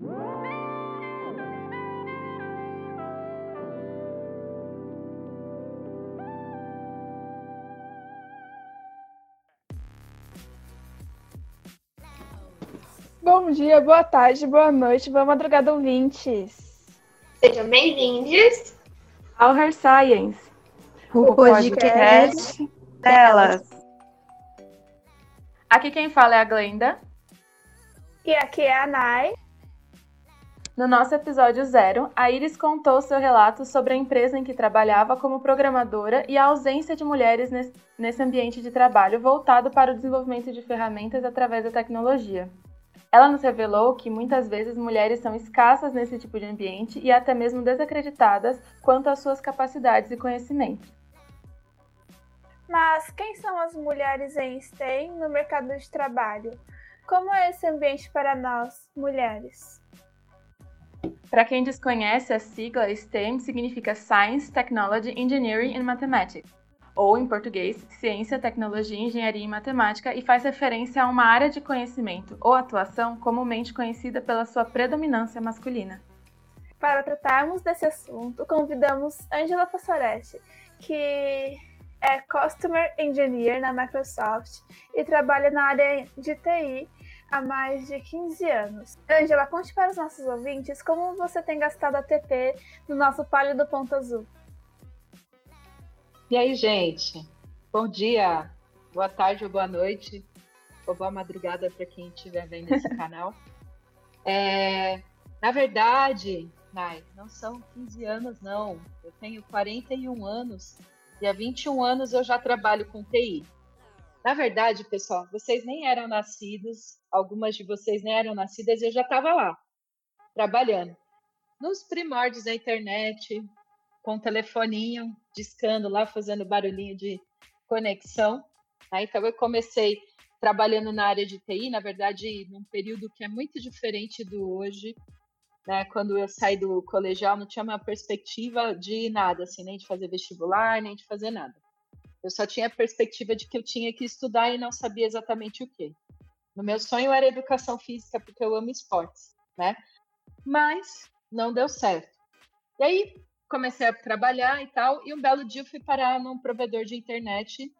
Bom dia, boa tarde, boa noite, boa madrugada, ouvintes. Sejam bem-vindos ao Her Science, o, o podcast, podcast delas. Aqui quem fala é a Glenda. E aqui é a Nai. No nosso episódio zero, a Iris contou seu relato sobre a empresa em que trabalhava como programadora e a ausência de mulheres nesse ambiente de trabalho voltado para o desenvolvimento de ferramentas através da tecnologia. Ela nos revelou que muitas vezes mulheres são escassas nesse tipo de ambiente e até mesmo desacreditadas quanto às suas capacidades e conhecimentos. Mas quem são as mulheres em STEM no mercado de trabalho? Como é esse ambiente para nós, mulheres? Para quem desconhece, a sigla STEM significa Science, Technology, Engineering and Mathematics ou em português, ciência, tecnologia, engenharia e matemática, e faz referência a uma área de conhecimento ou atuação comumente conhecida pela sua predominância masculina. Para tratarmos desse assunto, convidamos Angela Passaretti, que é Customer Engineer na Microsoft e trabalha na área de TI há mais de 15 anos. Angela, conte para os nossos ouvintes como você tem gastado a TP no nosso Pálido Ponto Azul. E aí, gente? Bom dia, boa tarde ou boa noite, ou boa madrugada para quem estiver vendo esse canal. É, na verdade, Nai, não são 15 anos, não. Eu tenho 41 anos e há 21 anos eu já trabalho com TI. Na verdade, pessoal, vocês nem eram nascidos, algumas de vocês nem eram nascidas eu já estava lá, trabalhando. Nos primórdios da internet, com um telefoninho, discando lá, fazendo barulhinho de conexão. Né? Então, eu comecei trabalhando na área de TI, na verdade, num período que é muito diferente do hoje. Né? Quando eu saí do colegial, não tinha uma perspectiva de nada, assim, nem de fazer vestibular, nem de fazer nada. Eu só tinha a perspectiva de que eu tinha que estudar e não sabia exatamente o quê. No meu sonho era educação física, porque eu amo esportes, né? Mas não deu certo. E aí, comecei a trabalhar e tal, e um belo dia eu fui parar num provedor de internet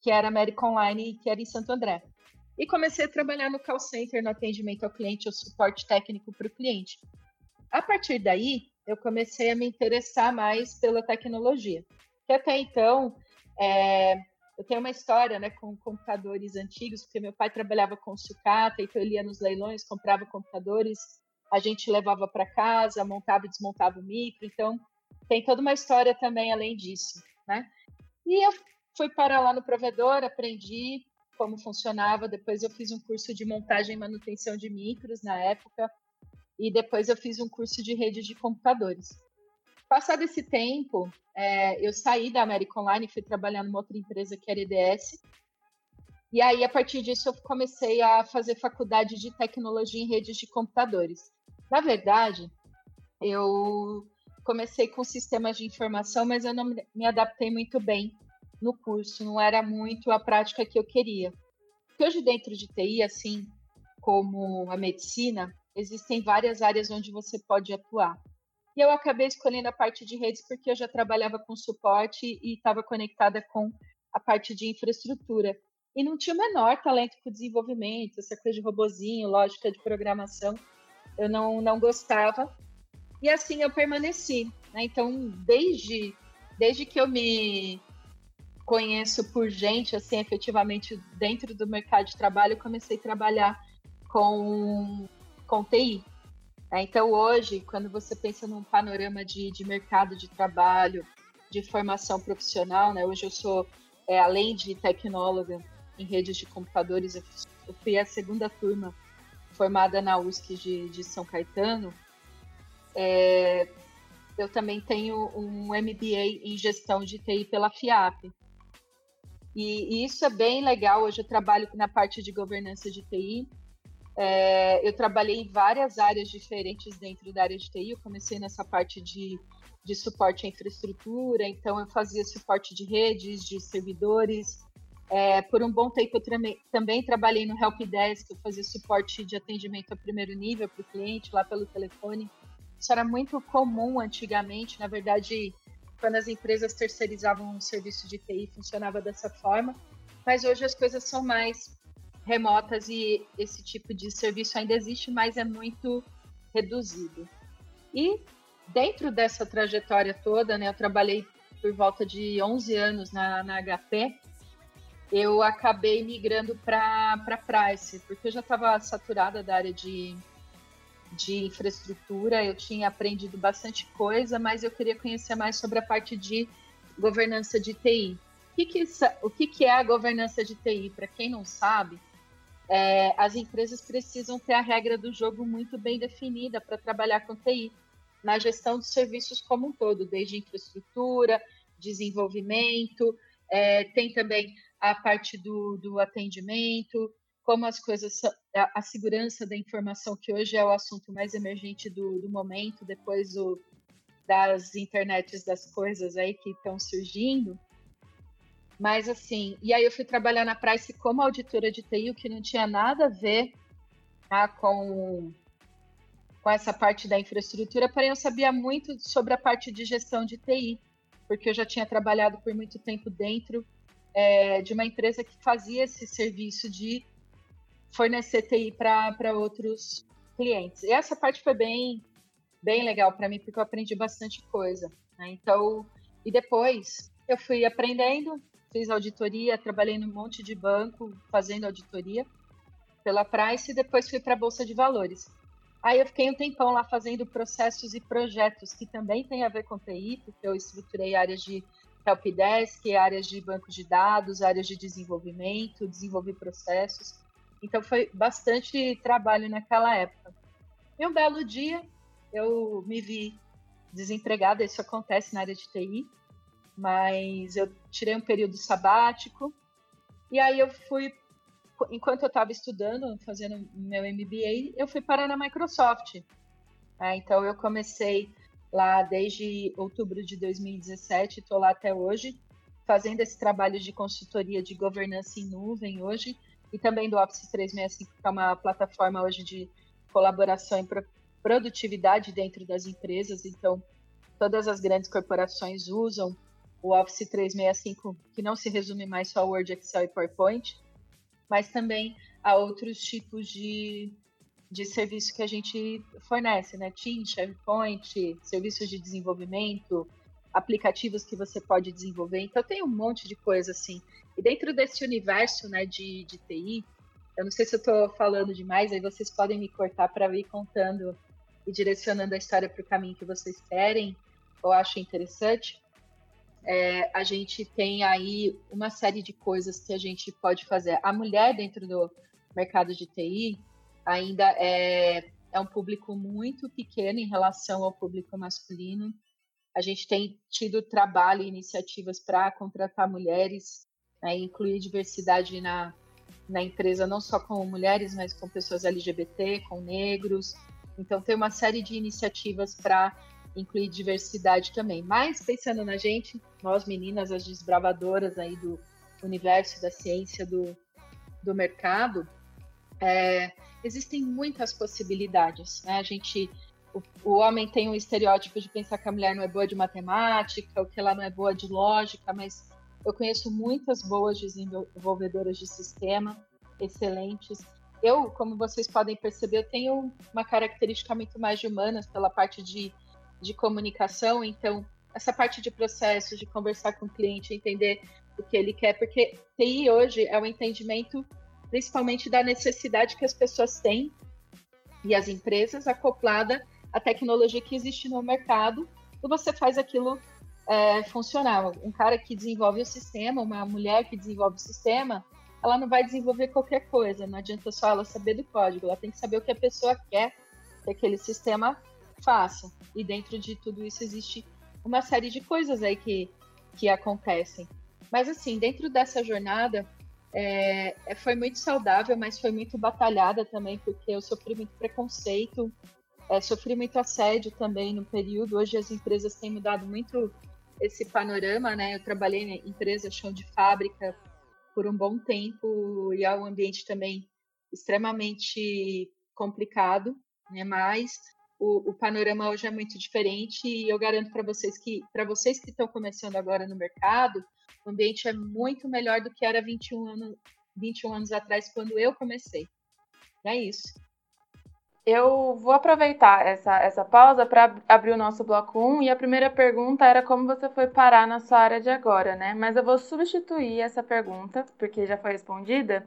que era American Online, que era em Santo André. E comecei a trabalhar no call center, no atendimento ao cliente, o suporte técnico para o cliente. A partir daí, eu comecei a me interessar mais pela tecnologia. Que até então, é, eu tenho uma história né, com computadores antigos, porque meu pai trabalhava com sucata, então ele ia nos leilões, comprava computadores a gente levava para casa, montava e desmontava o micro, então tem toda uma história também além disso, né? E eu fui para lá no provedor, aprendi como funcionava, depois eu fiz um curso de montagem e manutenção de micros na época, e depois eu fiz um curso de rede de computadores. Passado esse tempo, é, eu saí da American Online e fui trabalhar numa outra empresa que era EDS, e aí, a partir disso, eu comecei a fazer faculdade de tecnologia em redes de computadores. Na verdade, eu comecei com sistemas de informação, mas eu não me adaptei muito bem no curso, não era muito a prática que eu queria. Porque hoje, dentro de TI, assim como a medicina, existem várias áreas onde você pode atuar. E eu acabei escolhendo a parte de redes porque eu já trabalhava com suporte e estava conectada com a parte de infraestrutura. E não tinha o menor talento para desenvolvimento, essa coisa de robozinho, lógica de programação eu não, não gostava. E assim eu permaneci. Né? Então, desde, desde que eu me conheço por gente, assim, efetivamente dentro do mercado de trabalho, eu comecei a trabalhar com, com TI. Né? Então, hoje, quando você pensa num panorama de, de mercado de trabalho, de formação profissional, né? hoje eu sou, é, além de tecnóloga em redes de computadores, eu fui a segunda turma formada na USC de, de São Caetano, é, eu também tenho um MBA em gestão de TI pela FIAP. E, e, isso é bem legal. Hoje eu trabalho na parte de governança de TI. É, eu trabalhei em várias áreas diferentes dentro da área de TI. Eu comecei nessa parte de, de suporte à infraestrutura, então eu fazia suporte de redes, de servidores, É, por um bom tempo eu também, também trabalhei no Helpdesk, eu fazia suporte de atendimento a primeiro nível para o cliente lá pelo telefone. Isso era muito comum antigamente, na verdade, quando as empresas terceirizavam um serviço de TI funcionava dessa forma, mas hoje as coisas são mais remotas e esse tipo de serviço ainda existe, mas é muito reduzido. E dentro dessa trajetória toda, né, eu trabalhei por volta de 11 anos na, na HP, eu acabei migrando para Price, porque eu já estava saturada da área de, de infraestrutura, eu tinha aprendido bastante coisa, mas eu queria conhecer mais sobre a parte de governança de TI. O que, que, o que, que é a governança de TI? Para quem não sabe, é, as empresas precisam ter a regra do jogo muito bem definida para trabalhar com TI, na gestão dos serviços como um todo, desde infraestrutura, desenvolvimento, é, tem também a parte do, do atendimento, como as coisas, a, a, segurança da informação, que hoje é o assunto mais emergente do, do momento, depois do, das internets das coisas aí que estão surgindo. Mas assim, e aí eu fui trabalhar na Price como auditora de TI, o que não tinha nada a ver tá, com, com essa parte da infraestrutura, porém eu sabia muito sobre a parte de gestão de TI, porque eu já tinha trabalhado por muito tempo dentro é, de uma empresa que fazia esse serviço de fornecer TI para outros clientes. E essa parte foi bem, bem legal para mim, porque eu aprendi bastante coisa. Né? Então, e depois eu fui aprendendo, fiz auditoria, trabalhei num monte de banco fazendo auditoria pela Price e depois fui para a Bolsa de Valores. Aí eu fiquei um tempão lá fazendo processos e projetos que também tem a ver com TI, porque eu estruturei áreas de helpdesk, áreas de banco de dados, áreas de desenvolvimento, desenvolvi processos. Então foi bastante trabalho naquela época. E um belo dia eu me vi desempregada, isso acontece na área de TI, mas eu tirei um período sabático e aí eu fui, enquanto eu estava estudando, fazendo meu MBA, eu fui parar na Microsoft. É, então eu comecei lá desde outubro de 2017, estou lá até hoje, fazendo esse trabalho de consultoria de governança em nuvem hoje, e também do Office 365, que é uma plataforma hoje de colaboração e produtividade dentro das empresas. Então, todas as grandes corporações usam o Office 365, que não se resume mais só ao Word, Excel e PowerPoint, mas também a outros tipos de, de serviço que a gente fornece, né? Teams, SharePoint, serviços de desenvolvimento, aplicativos que você pode desenvolver. Então tem um monte de coisa assim. E dentro desse universo, né, de, de TI, eu não sei se eu estou falando demais, aí vocês podem me cortar para ir contando e direcionando a história para o caminho que vocês querem ou acham interessante é, a gente tem aí uma série de coisas que a gente pode fazer. A mulher dentro do mercado de TI ainda é, é um público muito pequeno em relação ao público masculino. A gente tem tido trabalho e iniciativas para contratar mulheres, né, incluir diversidade na, na empresa, não só com mulheres, mas com pessoas LGBT, com negros. Então, tem uma série de iniciativas para incluir diversidade também. Mas pensando na gente, nós meninas, as desbravadoras aí do universo da ciência do, do mercado, é, existem muitas possibilidades. Né? A gente, o, o, homem tem um estereótipo de pensar que a mulher não é boa de matemática, ou que ela não é boa de lógica, mas eu conheço muitas boas desenvolvedoras de sistema, excelentes. Eu, como vocês podem perceber, eu tenho uma característica muito mais de humanas pela parte de de comunicação, então essa parte de processo, de conversar com o cliente, entender o que ele quer, porque TI hoje é o entendimento principalmente da necessidade que as pessoas têm e as empresas acoplada à tecnologia que existe no mercado, e você faz aquilo é, funcionar. Um cara que desenvolve o sistema, uma mulher que desenvolve o sistema, ela não vai desenvolver qualquer coisa, não adianta só ela saber do código, ela tem que saber o que a pessoa quer que aquele sistema faça. E dentro de tudo isso existe uma série de coisas aí que, que acontecem. Mas assim, dentro dessa jornada, é, é, foi muito saudável, mas foi muito batalhada também, porque eu sofri muito preconceito, é, sofri muito assédio também no período. Hoje as empresas têm mudado muito esse panorama, né? Eu trabalhei em empresa chão de fábrica por um bom tempo e é um ambiente também extremamente complicado, né? Mas o, o, panorama hoje é muito diferente e eu garanto para vocês que para vocês que estão começando agora no mercado, o ambiente é muito melhor do que era 21 anos, 21 anos atrás quando eu comecei. É isso. Eu vou aproveitar essa, essa pausa para abrir o nosso bloco 1 e a primeira pergunta era como você foi parar na sua área de agora, né? Mas eu vou substituir essa pergunta, porque já foi respondida,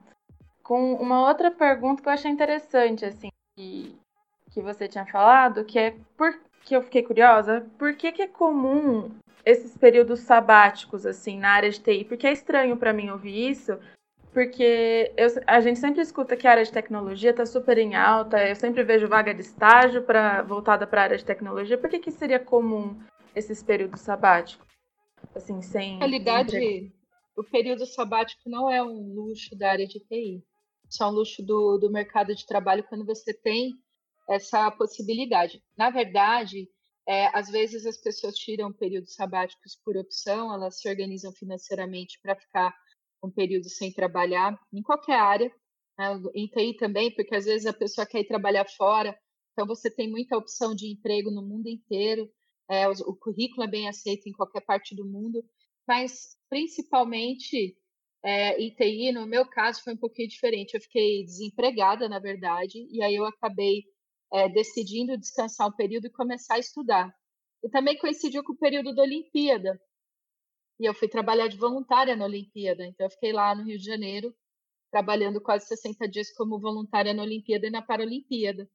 com uma outra pergunta que eu achei interessante, assim, que, que você tinha falado, que é por que eu fiquei curiosa, por que, que é comum esses períodos sabáticos, assim, na área de TI? Porque é estranho para mim ouvir isso, porque eu, a gente sempre escuta que a área de tecnologia está super em alta, eu sempre vejo vaga de estágio pra, voltada para a área de tecnologia. Por que, que seria comum esses períodos sabáticos? Assim, sem. Na realidade, o período sabático não é um luxo da área de TI. Isso é um luxo do, do mercado de trabalho quando você tem essa possibilidade. Na verdade, é, às vezes as pessoas tiram períodos sabáticos por opção, elas se organizam financeiramente para ficar um período sem trabalhar, em qualquer área, né? em TI também, porque às vezes a pessoa quer ir trabalhar fora, então você tem muita opção de emprego no mundo inteiro, é, o, o, currículo é bem aceito em qualquer parte do mundo, mas principalmente é, em TI, no meu caso, foi um pouquinho diferente. Eu fiquei desempregada, na verdade, e aí eu acabei é, decidindo descansar um período e começar a estudar. E também coincidiu com o período da Olimpíada, e eu fui trabalhar de voluntária na Olimpíada. Então, eu fiquei lá no Rio de Janeiro, trabalhando quase 60 dias como voluntária na Olimpíada e na Paralimpíada.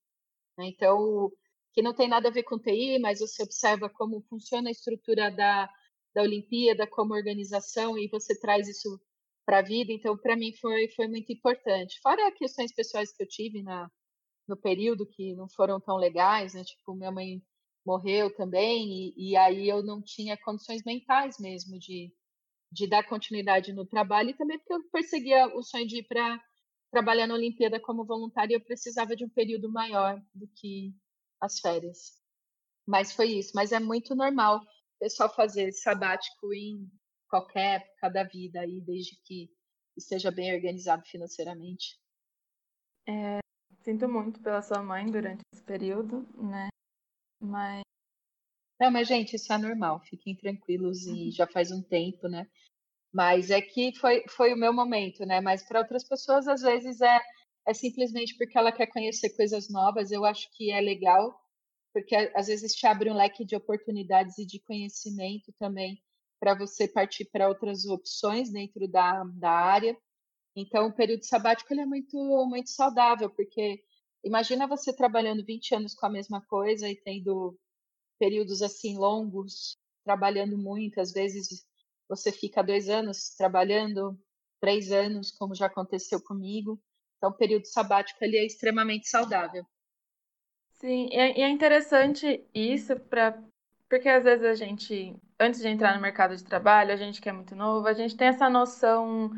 Né. Então, que não tem nada a ver com TI, mas você observa como funciona a estrutura da, da Olimpíada como organização e você traz isso para a vida. Então, para mim, foi, foi muito importante. Fora questões pessoais que eu tive na, no período que não foram tão legais, né? Tipo, minha mãe morreu também, e, e aí eu não tinha condições mentais mesmo de, de dar continuidade no trabalho, e também porque eu perseguia o sonho de ir para trabalhar na Olimpíada como voluntária e eu precisava de um período maior do que as férias. Mas foi isso. Mas é muito normal o pessoal fazer sabático em qualquer época da vida, aí, desde que esteja bem organizado financeiramente. É, sinto muito pela sua mãe durante esse período, né? Mas. Não, mas, gente, isso é normal. Fiquem tranquilos e uhum. já faz um tempo, né? Mas é que foi, foi o meu momento, né? Mas para outras pessoas, às vezes, é, é simplesmente porque ela quer conhecer coisas novas. Eu acho que é legal, porque às vezes te abre um leque de oportunidades e de conhecimento também para você partir para outras opções dentro da, da área. Então, o período sabático ele é muito, muito saudável, porque Imagina você trabalhando 20 anos com a mesma coisa e tendo períodos assim longos, trabalhando muito. Às vezes você fica dois anos trabalhando, três anos, como já aconteceu comigo. Então, o período sabático ele é extremamente saudável. Sim, e é interessante isso para porque às vezes a gente, antes de entrar no mercado de trabalho, a gente que é muito novo, a gente tem essa noção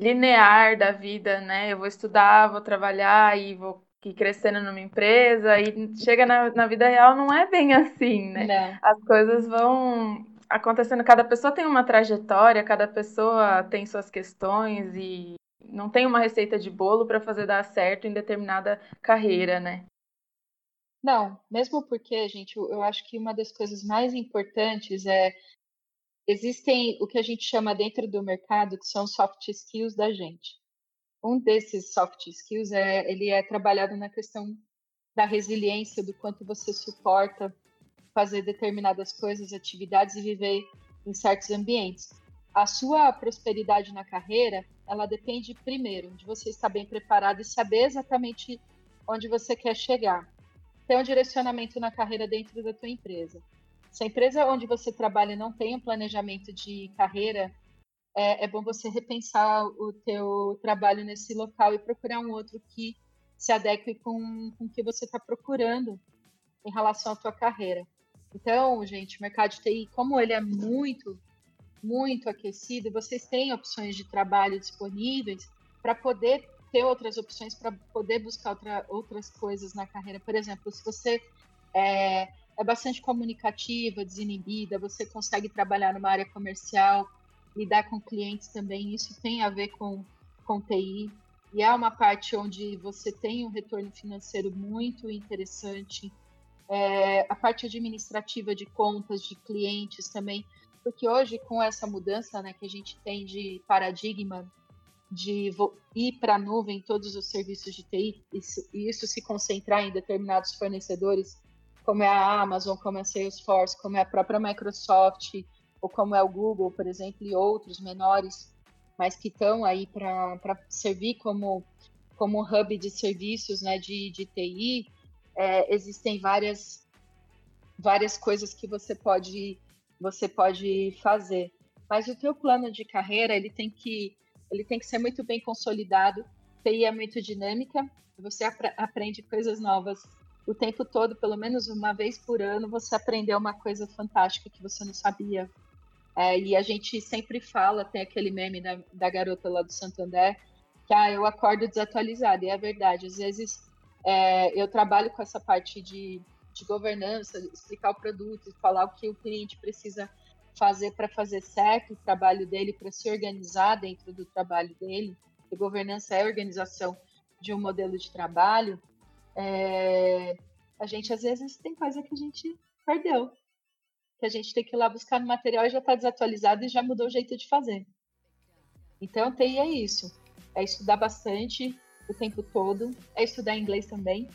linear da vida, né? Eu vou estudar, vou trabalhar e vou que crescendo numa empresa e chega na, na vida real não é bem assim, né? Não. As coisas vão acontecendo, cada pessoa tem uma trajetória, cada pessoa tem suas questões e não tem uma receita de bolo para fazer dar certo em determinada carreira, né? Não, mesmo porque, gente, eu acho que uma das coisas mais importantes é existem o que a gente chama dentro do mercado que são soft skills da gente. Um desses soft skills é ele é trabalhado na questão da resiliência, do quanto você suporta fazer determinadas coisas, atividades e viver em certos ambientes. A sua prosperidade na carreira, ela depende primeiro de você estar bem preparado e saber exatamente onde você quer chegar. Ter um direcionamento na carreira dentro da tua empresa. Se a empresa onde você trabalha não tem um planejamento de carreira é, é bom você repensar o teu trabalho nesse local e procurar um outro que se adeque com, com o que você está procurando em relação à tua carreira. Então, gente, o mercado de TI, como ele é muito, muito aquecido, vocês têm opções de trabalho disponíveis para poder ter outras opções, para poder buscar outra, outras coisas na carreira. Por exemplo, se você é, é bastante comunicativa, desinibida, você consegue trabalhar numa área comercial, lidar com clientes também, isso tem a ver com, com TI, e é uma parte onde você tem um retorno financeiro muito interessante. É, a parte administrativa de contas, de clientes também, porque hoje, com essa mudança né, que a gente tem de paradigma de ir para a nuvem todos os serviços de TI e isso se concentrar em determinados fornecedores, como é a Amazon, como é a Salesforce, como é a própria Microsoft, ou como é o Google, por exemplo, e outros menores, mas que estão aí para servir como, como hub de serviços né, de, de TI, é, existem várias, várias coisas que você pode, você pode fazer. Mas o teu plano de carreira, ele tem que ele tem que ser muito bem consolidado. TI é muito dinâmica, você ap aprende coisas novas o tempo todo, pelo menos uma vez por ano, você aprendeu uma coisa fantástica que você não sabia. É, e a gente sempre fala, tem aquele meme da, da garota lá do Santander, que ah, eu acordo desatualizada, e é verdade. Às vezes é, eu trabalho com essa parte de, de governança, explicar o produto, falar o que o cliente precisa fazer para fazer certo o trabalho dele, para se organizar dentro do trabalho dele, que governança é organização de um modelo de trabalho, é, a gente às vezes tem coisa que a gente perdeu, que a gente tem que ir lá buscar no material e já está desatualizado e já mudou o jeito de fazer. Então, TI é isso, é estudar bastante o tempo todo, é estudar inglês também.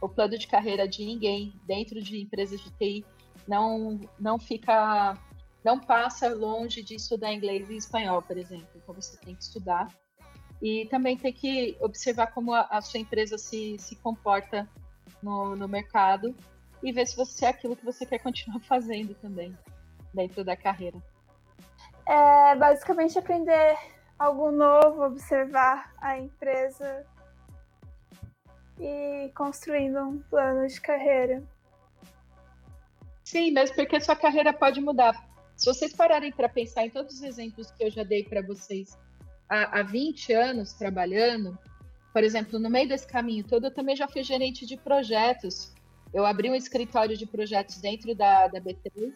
O plano de carreira de ninguém dentro de empresas de TI não, não fica não passa longe de estudar inglês e espanhol, por exemplo. Então você tem que estudar. E também tem que observar como a, a sua empresa se, se comporta no, no mercado e ver se você é aquilo que você quer continuar fazendo também dentro da carreira. É basicamente aprender algo novo, observar a empresa e construindo um plano de carreira. Sim, mesmo porque sua carreira pode mudar. Se vocês pararem para pensar em todos os exemplos que eu já dei para vocês há, há 20 anos trabalhando, por exemplo, no meio desse caminho todo, eu também já fui gerente de projetos. Eu abri um escritório de projetos dentro da, da BT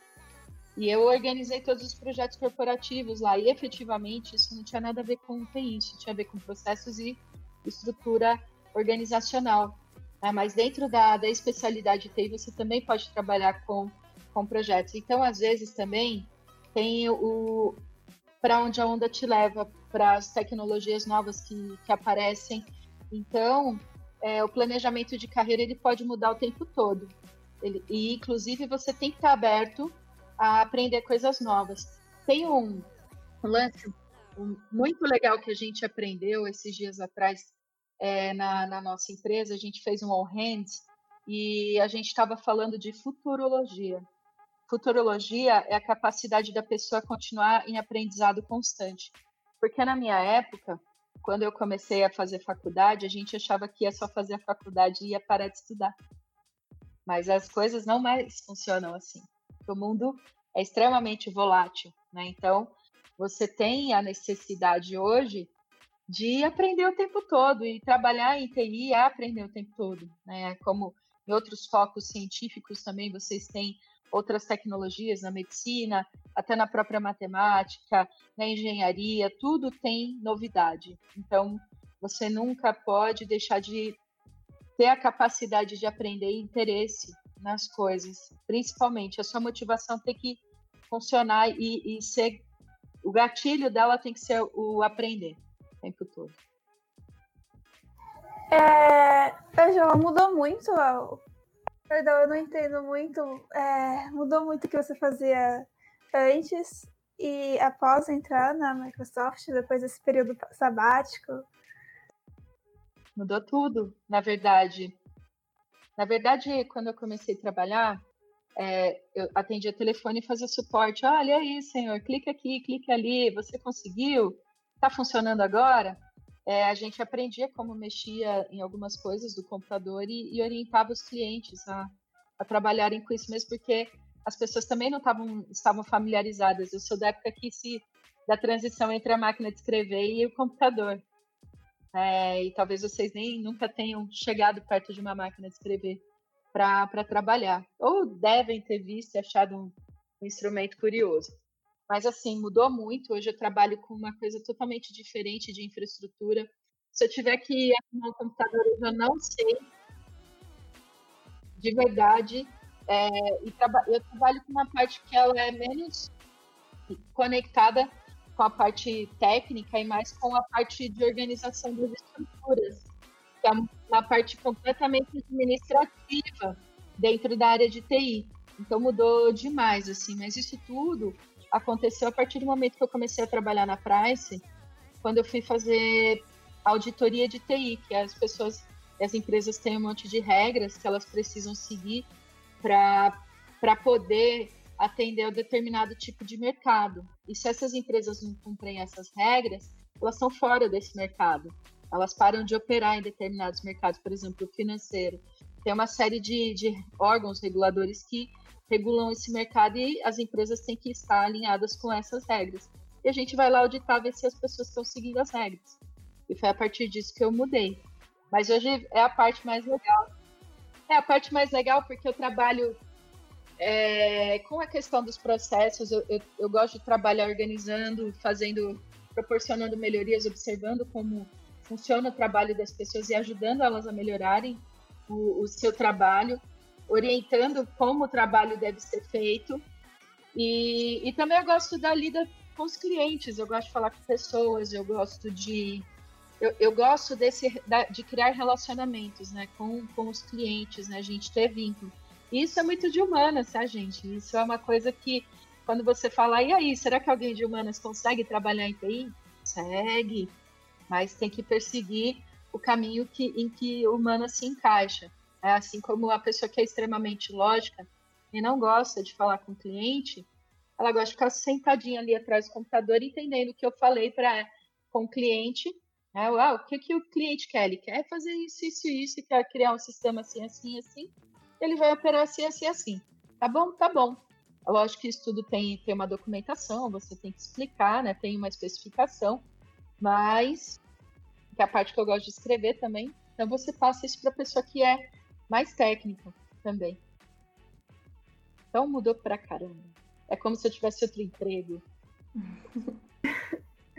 e eu organizei todos os projetos corporativos lá. E efetivamente isso não tinha nada a ver com TI, isso tinha a ver com processos e estrutura organizacional. Né? Mas dentro da, da especialidade TI, você também pode trabalhar com com projetos. Então, às vezes também tem o para onde a onda te leva, para as tecnologias novas que, que aparecem. Então, é, o planejamento de carreira ele pode mudar o tempo todo. Ele, e, inclusive, você tem que estar aberto a aprender coisas novas. Tem um, lance um, muito legal que a gente aprendeu esses dias atrás é, na, na, nossa empresa. A gente fez um all hands e a gente estava falando de futurologia. Futurologia é a capacidade da pessoa continuar em aprendizado constante. Porque na minha época, quando eu comecei a fazer faculdade, a gente achava que ia só fazer a faculdade e ia parar de estudar. Mas as coisas não mais funcionam assim. O mundo é extremamente volátil, né? Então, você tem a necessidade hoje de aprender o tempo todo e trabalhar em TI é aprender o tempo todo, né? Como em outros focos científicos também vocês têm outras tecnologias na medicina, até na própria matemática, na engenharia, tudo tem novidade. Então, você nunca pode deixar de ter a capacidade de aprender e interesse nas coisas. Principalmente, a sua motivação tem que funcionar e, e ser. O gatilho dela tem que ser o aprender o tempo todo. É, já mudou muito Perdão, eu não entendo muito. É, mudou muito o que você fazia antes e após entrar na Microsoft, depois desse período sabático? Mudou tudo, na verdade. Na verdade, quando eu comecei a trabalhar, é, eu atendia telefone e fazia suporte. Olha aí, senhor, clique aqui, clique ali, você conseguiu? Está funcionando agora? É, a gente aprendia como mexia em algumas coisas do computador e, e orientava os clientes a, a, trabalharem com isso mesmo, porque as pessoas também não tavam, estavam familiarizadas. Eu sou da época que se da transição entre a máquina de escrever e o computador. É, e talvez vocês nem nunca tenham chegado perto de uma máquina de escrever para trabalhar. Ou devem ter visto e achado um, um instrumento curioso. Mas assim, mudou muito. Hoje eu trabalho com uma coisa totalmente diferente de infraestrutura. Se eu tiver que arrumar um computador, eu não sei de verdade. É, e traba eu trabalho com uma parte que ela é menos conectada com a parte técnica e mais com a parte de organização das estruturas, que é uma parte completamente administrativa dentro da área de TI. Então mudou demais, assim, mas isso tudo aconteceu a partir do momento que eu comecei a trabalhar na Price, quando eu fui fazer auditoria de TI, que as pessoas, as empresas têm um monte de regras que elas precisam seguir para poder atender a determinado tipo de mercado. E se essas empresas não cumprem essas regras, elas estão fora desse mercado. Elas param de operar em determinados mercados, por exemplo, o financeiro. Tem uma série de, de órgãos reguladores que regulam esse mercado e as empresas têm que estar alinhadas com essas regras. E a gente vai lá auditar, ver se as pessoas estão seguindo as regras. E foi a partir disso que eu mudei. Mas hoje é a parte mais legal. É a parte mais legal porque eu trabalho é, com a questão dos processos, eu, eu, eu, gosto de trabalhar organizando, fazendo, proporcionando melhorias, observando como funciona o trabalho das pessoas e ajudando elas a melhorarem o, o seu trabalho, orientando como o trabalho deve ser feito. E, e também eu gosto da lida com os clientes, eu gosto de falar com pessoas, eu gosto de eu, eu, gosto desse de criar relacionamentos né, com, com os clientes, né, a gente ter vínculo. Isso é muito de humanas, tá, gente? Isso é uma coisa que, quando você fala, e aí, será que alguém de humanas consegue trabalhar em TI? Consegue, mas tem que perseguir o caminho que, em que humana se encaixa. É assim como a pessoa que é extremamente lógica e não gosta de falar com o cliente, ela gosta de ficar sentadinha ali atrás do computador entendendo o que eu falei para com o cliente. Né? Ah, o que, que o cliente quer? Ele quer fazer isso, isso, isso, quer criar um sistema assim, assim, assim ele vai operar assim, assim, assim. Tá bom? Tá bom. Lógico que isso tudo tem, tem uma documentação, você tem que explicar, né? Tem uma especificação, mas que é a parte que eu gosto de escrever também. Então você passa isso para a pessoa que é mais técnica também. Então mudou pra caramba. É como se eu tivesse outro emprego.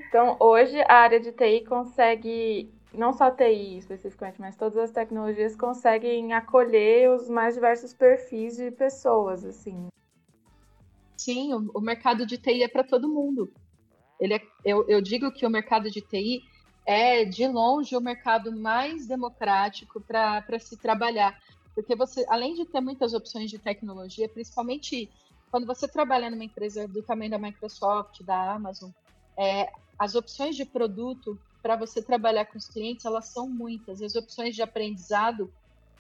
Então, hoje a área de TI consegue não só TI especificamente, mas todas as tecnologias conseguem acolher os mais diversos perfis de pessoas, assim. Sim, o, o mercado de TI é para todo mundo. Ele é, eu, eu digo que o mercado de TI é, de longe, o mercado mais democrático para se trabalhar. Porque você, além de ter muitas opções de tecnologia, principalmente quando você trabalha numa empresa do tamanho da Microsoft, da Amazon, é, as opções de produto para você trabalhar com os clientes, elas são muitas. As opções de aprendizado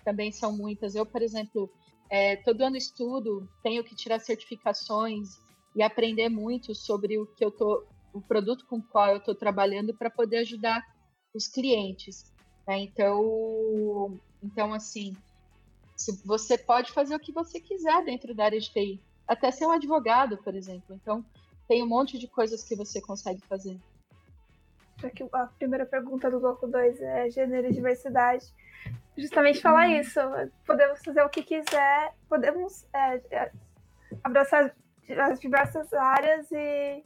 também são muitas. Eu, por exemplo, é, todo ano estudo, tenho que tirar certificações e aprender muito sobre o que eu tô, o produto com o qual eu estou trabalhando para poder ajudar os clientes. Né? Então, então assim, você pode fazer o que você quiser dentro da área de TI, até ser um advogado, por exemplo. Então, tem um monte de coisas que você consegue fazer a primeira pergunta do bloco 2 é gênero e diversidade, justamente falar uhum. isso. Podemos fazer o que quiser, podemos é, é, abraçar as diversas áreas e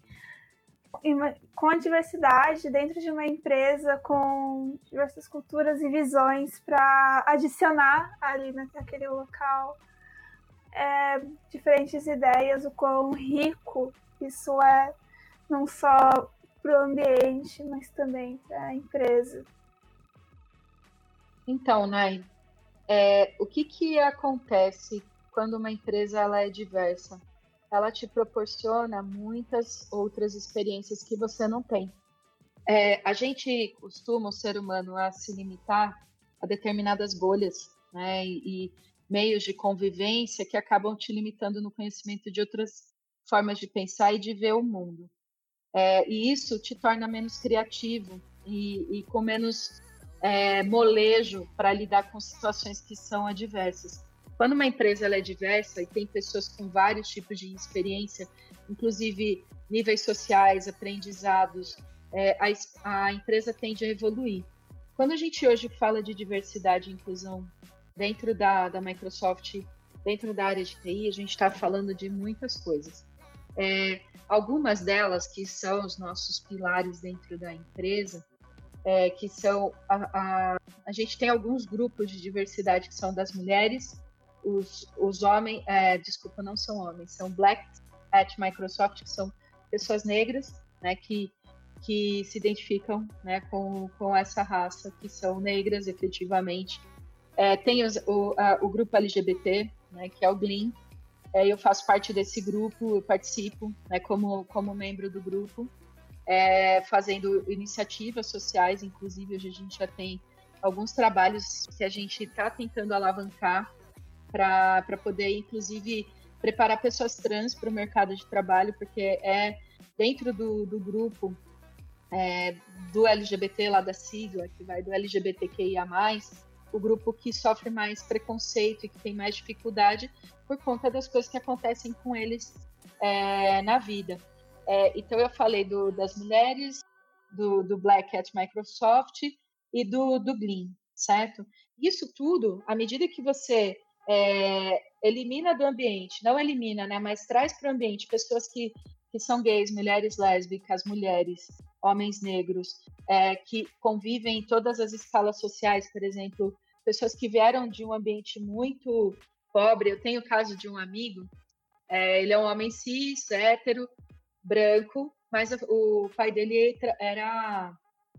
com a diversidade dentro de uma empresa com diversas culturas e visões para adicionar ali naquele local é, diferentes ideias, o quão rico isso é, não só para o ambiente, mas também para a empresa. Então, Nai, é, o que, que acontece quando uma empresa ela é diversa? Ela te proporciona muitas outras experiências que você não tem. É, a gente costuma, o ser humano, a se limitar a determinadas bolhas né, e, e meios de convivência que acabam te limitando no conhecimento de outras formas de pensar e de ver o mundo. É, e isso te torna menos criativo e, e com menos é, molejo para lidar com situações que são adversas. Quando uma empresa é diversa e tem pessoas com vários tipos de experiência, inclusive níveis sociais, aprendizados, é, a, a empresa tende a evoluir. Quando a gente hoje fala de diversidade e inclusão dentro da, da Microsoft, dentro da área de TI, a gente está falando de muitas coisas. É, algumas delas, que são os nossos pilares dentro da empresa, é, que são. A, a, a, gente tem alguns grupos de diversidade que são das mulheres, os, os homens. É, desculpa, não são homens, são Black at Microsoft, que são pessoas negras, né, que, que se identificam né, com, com essa raça, que são negras efetivamente. É, tem os, o, a, o grupo LGBT, né, que é o GLIM, é, eu faço parte desse grupo, eu participo né, como, como membro do grupo, é, fazendo iniciativas sociais, inclusive hoje a gente já tem alguns trabalhos que a gente está tentando alavancar para poder, inclusive, preparar pessoas trans para o mercado de trabalho, porque é dentro do, do grupo é, do LGBT, lá da sigla, que vai do LGBTQIA, o grupo que sofre mais preconceito e que tem mais dificuldade por conta das coisas que acontecem com eles é, na vida. É, então, eu falei do, das mulheres, do, do, Black at Microsoft e do, do Glean, certo? Isso tudo, à medida que você é, elimina do ambiente, não elimina, né, mas traz para o ambiente pessoas que, que são gays, mulheres lésbicas, mulheres, homens negros, é, que convivem em todas as escalas sociais, por exemplo, pessoas que vieram de um ambiente muito pobre. Eu tenho o caso de um amigo, é, ele é um homem cis, hétero, branco, mas o pai dele era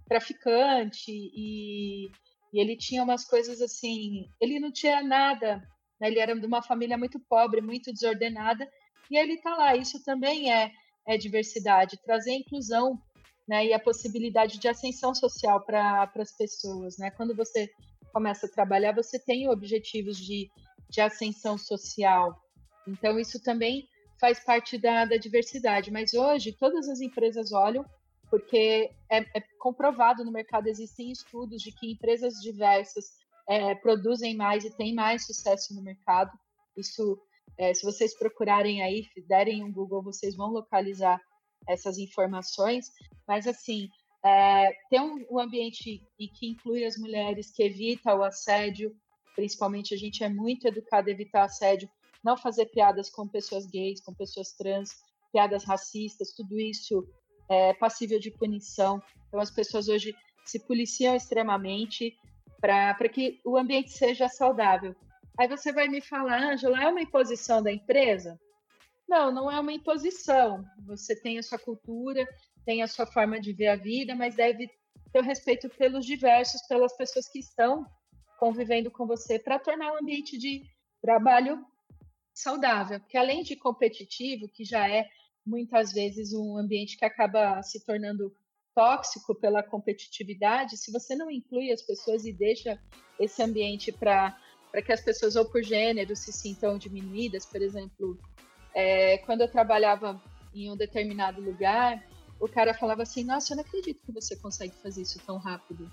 traficante e, e ele tinha umas coisas assim. Ele não tinha nada, né? ele era de uma família muito pobre, muito desordenada, e ele está lá. Isso também é, é diversidade, trazer inclusão né, e a possibilidade de ascensão social para as pessoas. Né? Quando você começa a trabalhar, você tem objetivos de, de ascensão social. Então, isso também faz parte da, da diversidade. Mas hoje, todas as empresas olham, porque é, é comprovado no mercado, existem estudos de que empresas diversas é, produzem mais e têm mais sucesso no mercado. Isso, é, se vocês procurarem aí, derem um Google, vocês vão localizar essas informações. Mas, assim, é, ter um, um ambiente e que inclui as mulheres, que evita o assédio, principalmente a gente é muito educado a evitar assédio, não fazer piadas com pessoas gays, com pessoas trans, piadas racistas, tudo isso é passível de punição. Então as pessoas hoje se policiam extremamente para que o ambiente seja saudável. Aí você vai me falar, Ângela, é uma imposição da empresa? Não, não é uma imposição. Você tem a sua cultura, tem a sua forma de ver a vida, mas deve ter o respeito pelos diversos, pelas pessoas que estão convivendo com você, para tornar o ambiente de trabalho saudável. Porque além de competitivo, que já é muitas vezes um ambiente que acaba se tornando tóxico pela competitividade, se você não inclui as pessoas e deixa esse ambiente para que as pessoas, ou por gênero, se sintam diminuídas, por exemplo, é, quando eu trabalhava em um determinado lugar, o cara falava assim: Nossa, eu não acredito que você consegue fazer isso tão rápido.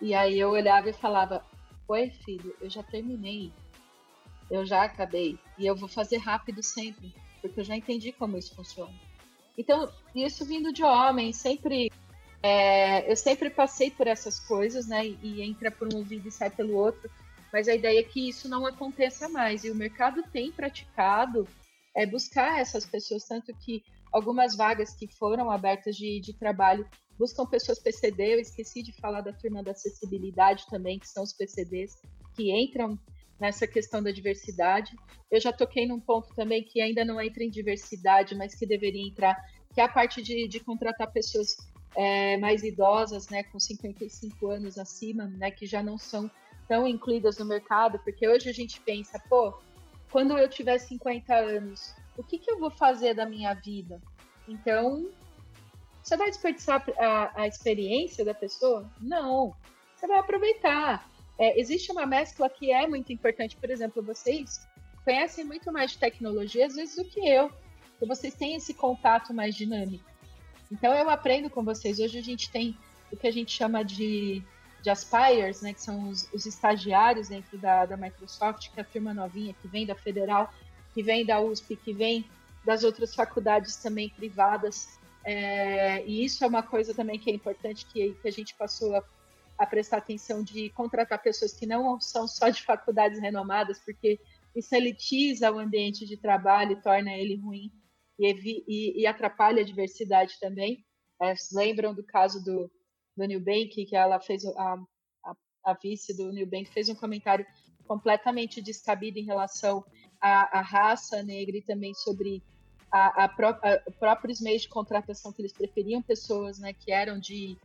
E aí eu olhava e falava: Oi, filho, eu já terminei. Eu já acabei. E eu vou fazer rápido sempre, porque eu já entendi como isso funciona. Então, isso vindo de homem, sempre. É, eu sempre passei por essas coisas, né? E, entra por um ouvido e sai pelo outro. Mas a ideia é que isso não aconteça mais. E o mercado tem praticado é, buscar essas pessoas, tanto que algumas vagas que foram abertas de, de trabalho buscam pessoas PCD. Eu esqueci de falar da turma da acessibilidade também, que são os PCDs que entram nessa questão da diversidade. Eu já toquei num ponto também que ainda não entra em diversidade, mas que deveria entrar, que é a parte de, de contratar pessoas é, mais idosas, né, com 55 anos acima, né, que já não são tão incluídas no mercado, porque hoje a gente pensa, pô, quando eu tiver 50 anos, o que, que eu vou fazer da minha vida? Então, você vai desperdiçar a, a experiência da pessoa? Não. Você vai aproveitar. É, existe uma mescla que é muito importante. Por exemplo, vocês conhecem muito mais de tecnologia às vezes do que eu. Então, vocês têm esse contato mais dinâmico. Então, eu aprendo com vocês. Hoje a gente tem o que a gente chama de, de aspires, né, que são os, os estagiários dentro da, da Microsoft, que é a firma novinha que vem da Federal que vem da USP, que vem das outras faculdades também privadas. É, e isso é uma coisa também que é importante que, que a gente passou a, a, prestar atenção de contratar pessoas que não são só de faculdades renomadas, porque isso elitiza o ambiente de trabalho e torna ele ruim. e, e, e atrapalha a diversidade também. É, lembram do caso do, do New Bank, que ela fez a, a, a vice do New Bank fez um comentário completamente descabido em relação à, à raça negra e também sobre a, a, pró a, próprios meios de contratação que eles preferiam pessoas né, que eram de,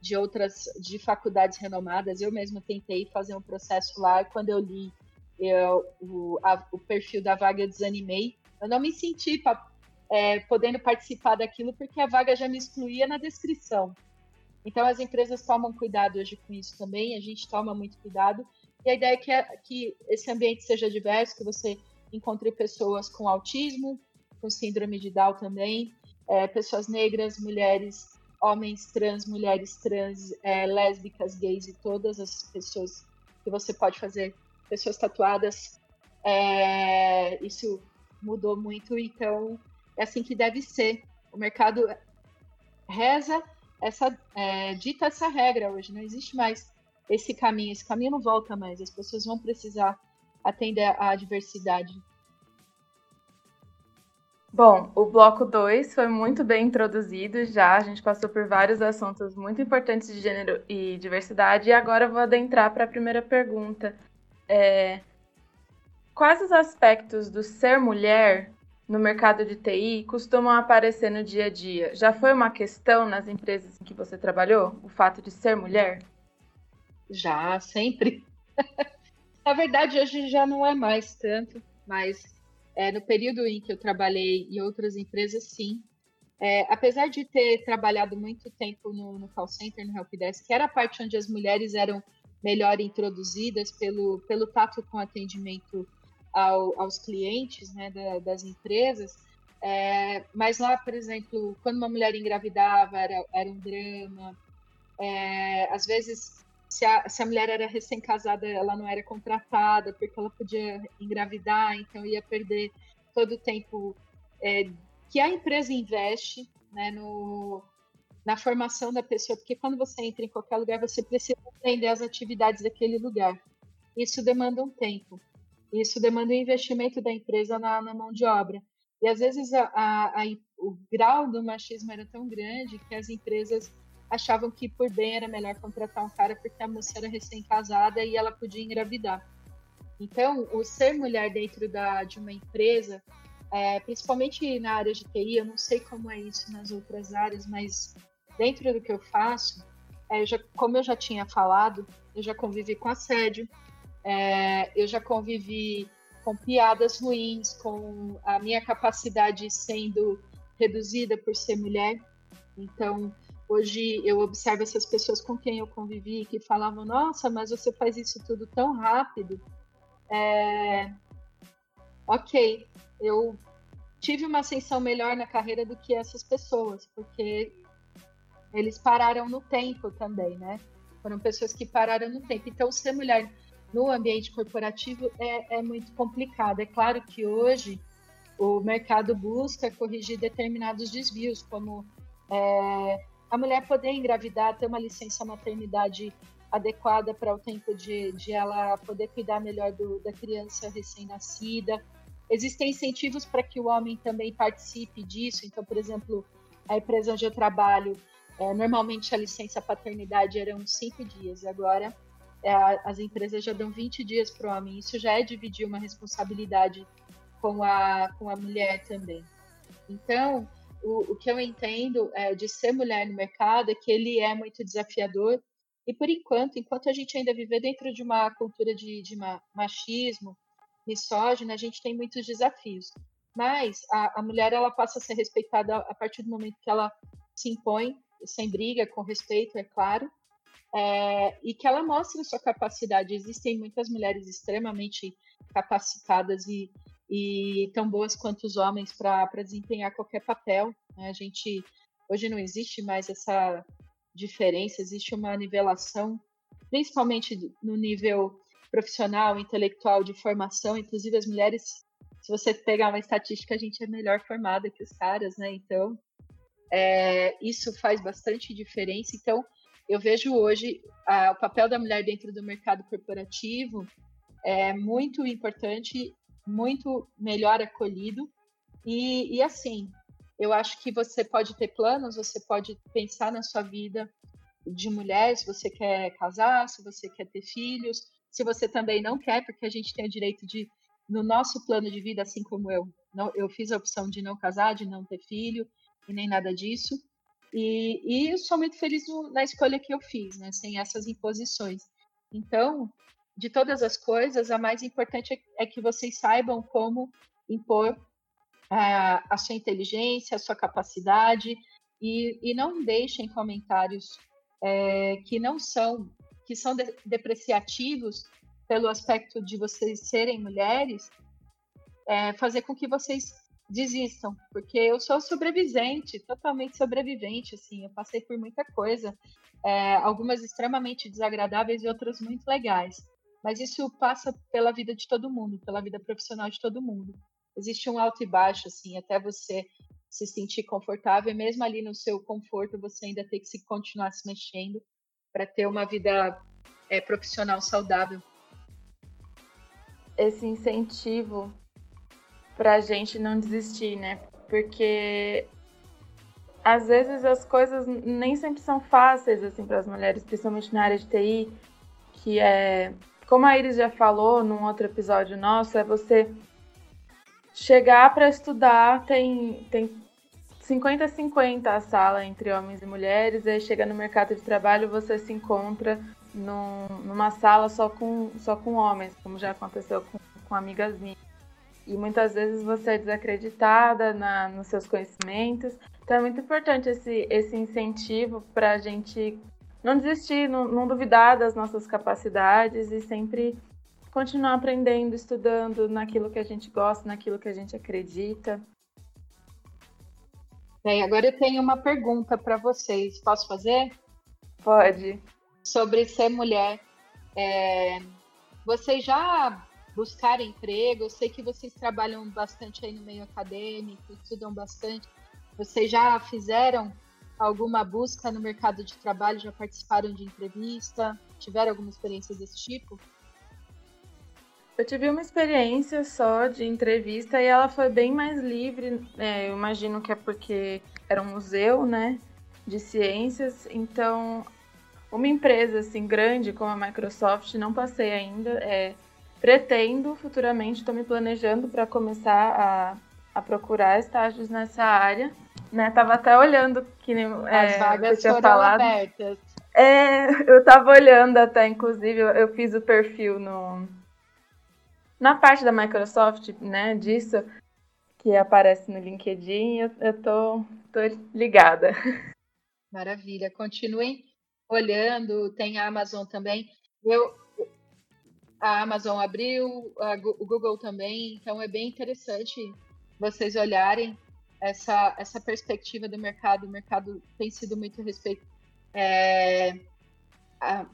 de outras de faculdades renomadas. Eu mesma tentei fazer um processo lá e quando eu li eu, o, a, o perfil da vaga eu desanimei. Eu não me senti pra, é, podendo participar daquilo porque a vaga já me excluía na descrição. Então as empresas tomam cuidado hoje com isso também, a gente toma muito cuidado. E a ideia é que, é, que esse ambiente seja diverso, que você encontre pessoas com autismo, com síndrome de Down também, é, pessoas negras, mulheres, homens trans, mulheres trans, é, lésbicas, gays e todas as pessoas que você pode fazer, pessoas tatuadas. É, isso mudou muito, então é assim que deve ser. O mercado reza essa é, dita essa regra hoje, não existe mais esse caminho, esse caminho não volta mais, as pessoas vão precisar atender à diversidade. Bom, o bloco 2 foi muito bem introduzido já, a gente passou por vários assuntos muito importantes de gênero e diversidade, e agora vou adentrar para a primeira pergunta. É, quais os aspectos do ser mulher no mercado de TI costumam aparecer no dia a dia? Já foi uma questão nas empresas em que você trabalhou, o fato de ser mulher? Já, sempre. Na verdade, hoje já não é mais tanto, mas é, no período em que eu trabalhei em outras empresas, sim. É, apesar de ter trabalhado muito tempo no, no call center, no helpdesk, que era a parte onde as mulheres eram melhor introduzidas pelo, pelo tato com atendimento ao, aos clientes né, da, das empresas, é, mas lá, por exemplo, quando uma mulher engravidava, era, era um drama. É, às vezes, se a, se a mulher era recém-casada, ela não era contratada porque ela podia engravidar, então ia perder todo o tempo é, que a empresa investe né, no, na formação da pessoa, porque quando você entra em qualquer lugar, você precisa aprender as atividades daquele lugar. Isso demanda um tempo. Isso demanda um investimento da empresa na, na mão de obra. E às vezes a, a, a, o grau do machismo era tão grande que as empresas achavam que por bem era melhor contratar um cara porque a moça era recém-casada e ela podia engravidar. Então, o ser mulher dentro da, de uma empresa, é, principalmente na área de TI, eu não sei como é isso nas outras áreas, mas dentro do que eu faço, é, eu já, como eu já tinha falado, eu já convivi com assédio, é, eu já convivi com piadas ruins, com a minha capacidade sendo reduzida por ser mulher. Então, hoje eu observo essas pessoas com quem eu convivi que falavam: Nossa, mas você faz isso tudo tão rápido. É... Ok, eu tive uma ascensão melhor na carreira do que essas pessoas, porque eles pararam no tempo também, né? Foram pessoas que pararam no tempo. Então, ser mulher no ambiente corporativo é, é muito complicado. É claro que hoje o mercado busca corrigir determinados desvios, como é, a mulher poder engravidar, ter uma licença maternidade adequada para o tempo de, de ela poder cuidar melhor do, da criança recém-nascida. Existem incentivos para que o homem também participe disso. Então, por exemplo, a empresa onde eu trabalho, é, normalmente a licença paternidade eram cinco dias, agora é, as empresas já dão 20 dias para o homem. Isso já é dividir uma responsabilidade com a, com a mulher também. Então, o, o que eu entendo é, de ser mulher no mercado é que ele é muito desafiador. E por enquanto, enquanto a gente ainda viver dentro de uma cultura de, de machismo, misógino, a gente tem muitos desafios. Mas a, a mulher ela passa a ser respeitada a partir do momento que ela se impõe, sem briga, com respeito, é claro, é, e que ela mostre sua capacidade. Existem muitas mulheres extremamente capacitadas e, e tão boas quanto os homens para desempenhar qualquer papel. Né? A gente hoje não existe mais essa diferença, existe uma nivelação, principalmente no nível profissional, intelectual, de formação. Inclusive as mulheres, se você pegar uma estatística, a gente é melhor formada que os caras, né? Então é, isso faz bastante diferença. Então eu vejo hoje o papel da mulher dentro do mercado corporativo é muito importante, muito melhor acolhido. E, e assim, eu acho que você pode ter planos, você pode pensar na sua vida de mulher, se você quer casar, se você quer ter filhos, se você também não quer, porque a gente tem o direito de, no nosso plano de vida, assim como eu, não, eu fiz a opção de não casar, de não ter filho, e nem nada disso. E, e eu sou muito feliz no, na escolha que eu fiz, né, sem essas imposições. Então, de todas as coisas, a mais importante é, que vocês saibam como impor a, a sua inteligência, a sua capacidade, e, e não deixem comentários é, que não são, que são de, depreciativos pelo aspecto de vocês serem mulheres, é, fazer com que vocês desistam, porque eu sou sobrevivente, totalmente sobrevivente, assim, eu passei por muita coisa, é, algumas extremamente desagradáveis e outras muito legais, mas isso passa pela vida de todo mundo, pela vida profissional de todo mundo. Existe um alto e baixo, assim, até você se sentir confortável, e mesmo ali no seu conforto, você ainda tem que se continuar se mexendo para ter uma vida é, profissional saudável. Esse incentivo para a gente não desistir, né? Porque às vezes as coisas nem sempre são fáceis assim para as mulheres, principalmente na área de TI, que é, como a Iris já falou num outro episódio nosso, é você chegar para estudar, tem tem 50 50 a sala entre homens e mulheres, aí chega no mercado de trabalho, você se encontra num, numa sala só com só com homens, como já aconteceu com, com amigas minhas e muitas vezes você é desacreditada na, nos seus conhecimentos. Então é muito importante esse, esse incentivo para a gente não desistir, não, não duvidar das nossas capacidades e sempre continuar aprendendo, estudando naquilo que a gente gosta, naquilo que a gente acredita. Bem, agora eu tenho uma pergunta para vocês. Posso fazer? Pode. Sobre ser mulher. É... Vocês já buscar emprego. Eu sei que vocês trabalham bastante aí no meio acadêmico, estudam bastante. Vocês já fizeram alguma busca no mercado de trabalho? Já participaram de entrevista? Tiveram alguma experiência desse tipo? Eu tive uma experiência só de entrevista e ela foi bem mais livre. É, eu imagino que é porque era um museu, né, de ciências. Então, uma empresa assim grande como a Microsoft, não passei ainda. É, pretendo futuramente, estou me planejando para começar a, a procurar estágios nessa área. Né? Tava até olhando que as é, vagas foram falado. abertas. É, eu tava olhando até, inclusive, eu, eu fiz o perfil no na parte da Microsoft, né, disso que aparece no LinkedIn, eu, eu tô, tô ligada. Maravilha. Continuem olhando, tem a Amazon também. Eu, a Amazon abriu, a, o Google também, então é bem interessante vocês olharem essa, essa perspectiva do mercado. O mercado tem sido muito respeito, é, a,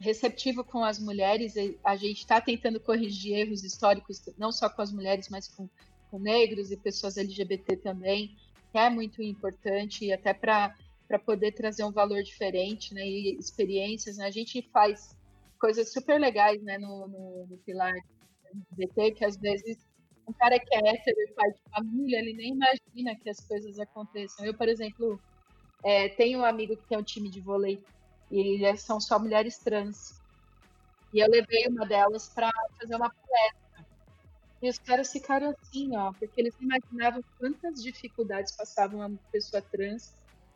receptivo com as mulheres, a gente está tentando corrigir erros históricos, não só com as mulheres, mas com, com negros e pessoas LGBT também, que é muito importante, e até para poder trazer um valor diferente né, e experiências. Né? A gente faz coisas super legais, né, no, no, no pilar LGBT, que às vezes um cara que é hétero pai de família, ele nem imagina que as coisas aconteçam. Eu, por exemplo, é, tenho um amigo que tem um time de vôlei e eles são só mulheres trans. E eu levei uma delas para fazer uma palestra. E os caras ficaram assim, ó, porque eles imaginavam quantas dificuldades passavam uma pessoa trans.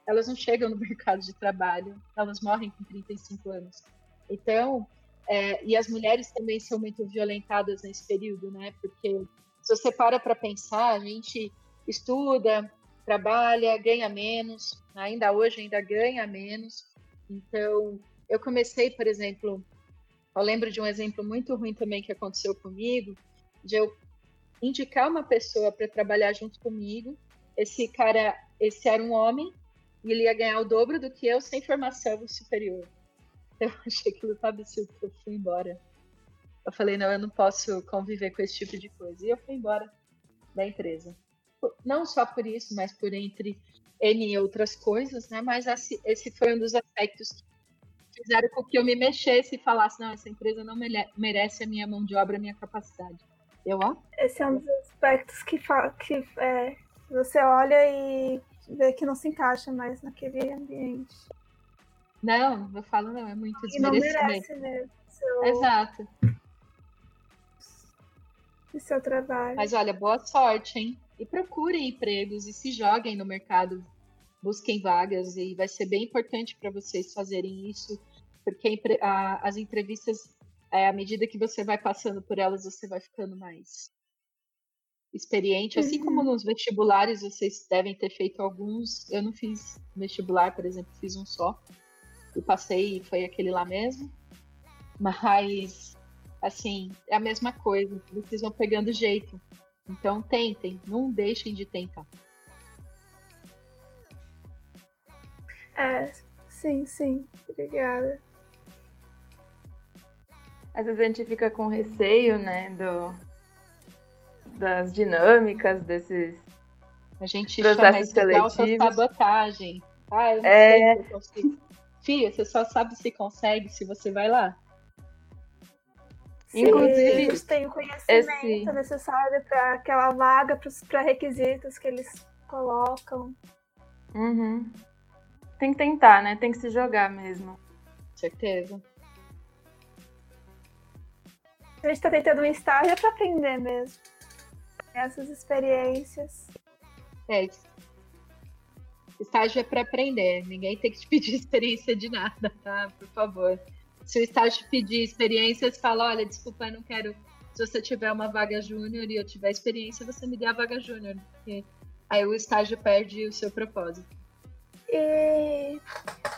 Elas não chegam no mercado de trabalho, elas morrem com 35 anos. Então, é, e as mulheres também são muito violentadas nesse período, né? Porque se você para para pensar, a gente estuda, trabalha, ganha menos, ainda hoje ainda ganha menos. Então, eu comecei, por exemplo, eu lembro de um exemplo muito ruim também que aconteceu comigo, de eu indicar uma pessoa para trabalhar junto comigo. Esse cara, esse era um homem e ele ia ganhar o dobro do que eu sem formação superior. Eu achei aquilo tão absurdo que eu fui embora. Eu falei, não, eu não posso conviver com esse tipo de coisa. E eu fui embora da empresa. Não só por isso, mas por entre N outras coisas, né? Mas esse foi um dos aspectos que fizeram com que eu me mexesse e falasse, não, essa empresa não merece a minha mão de obra, a minha capacidade. Eu, ó. Esse é um dos aspectos que, que é, Você olha e vê que não se encaixa mais naquele ambiente. Não, eu falo não, é muito E não desmerecimento. merece mesmo seu, Exato. O seu trabalho. Mas olha, boa sorte, hein? E procurem empregos e se joguem no mercado, busquem vagas e vai ser bem importante para vocês fazerem isso, porque a as entrevistas, é, à medida que você vai passando por elas, você vai ficando mais experiente, assim como nos vestibulares vocês devem ter feito alguns. Eu não fiz vestibular, por exemplo, fiz um só e passei e foi aquele lá mesmo. Mas assim, é a mesma coisa, vocês vão pegando jeito. Então tentem, não deixem de tentar. É, sim, sim. Obrigada. Às vezes a gente fica com receio, né, do, das dinâmicas desses. A gente Processos chama isso de seletivos. autossabotagem. Ah, eu não É. sei se eu consigo. Fia, você só sabe se consegue se você vai lá. Inclusive, eles têm o conhecimento esse- necessário para aquela vaga, para requisitos que eles colocam. Uhum. Tem que tentar, né? Tem que se jogar mesmo. Certeza. A gente está tentando um estágio para aprender mesmo. Essas experiências. É isso. Estágio é para aprender. Ninguém tem que te pedir experiência de nada, tá? Por favor. Se o estágio pedir experiência, você fala, olha, desculpa, eu não quero. Se você tiver uma vaga júnior e eu tiver experiência, você me dê a vaga júnior. Porque aí o estágio perde o seu propósito. E,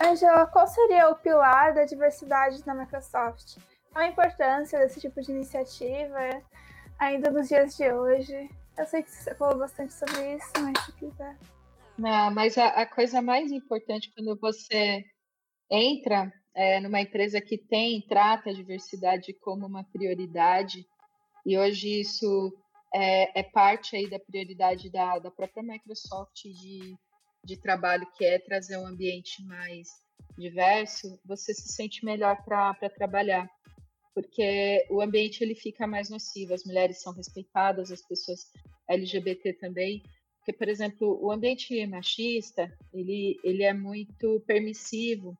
Angela, qual seria o pilar da diversidade na Microsoft? Qual a importância desse tipo de iniciativa ainda nos dias de hoje? Eu sei que você falou bastante sobre isso, mas se quiser. Não, mas a, a coisa mais importante quando você entra é, numa empresa que tem, trata a diversidade como uma prioridade, e hoje isso é, é parte aí da prioridade da, da própria Microsoft de, de trabalho, que é trazer um ambiente mais diverso, você se sente melhor para trabalhar, porque o ambiente ele fica mais nocivo, as mulheres são respeitadas, as pessoas LGBT também, porque, por exemplo, o ambiente machista, ele, ele é muito permissivo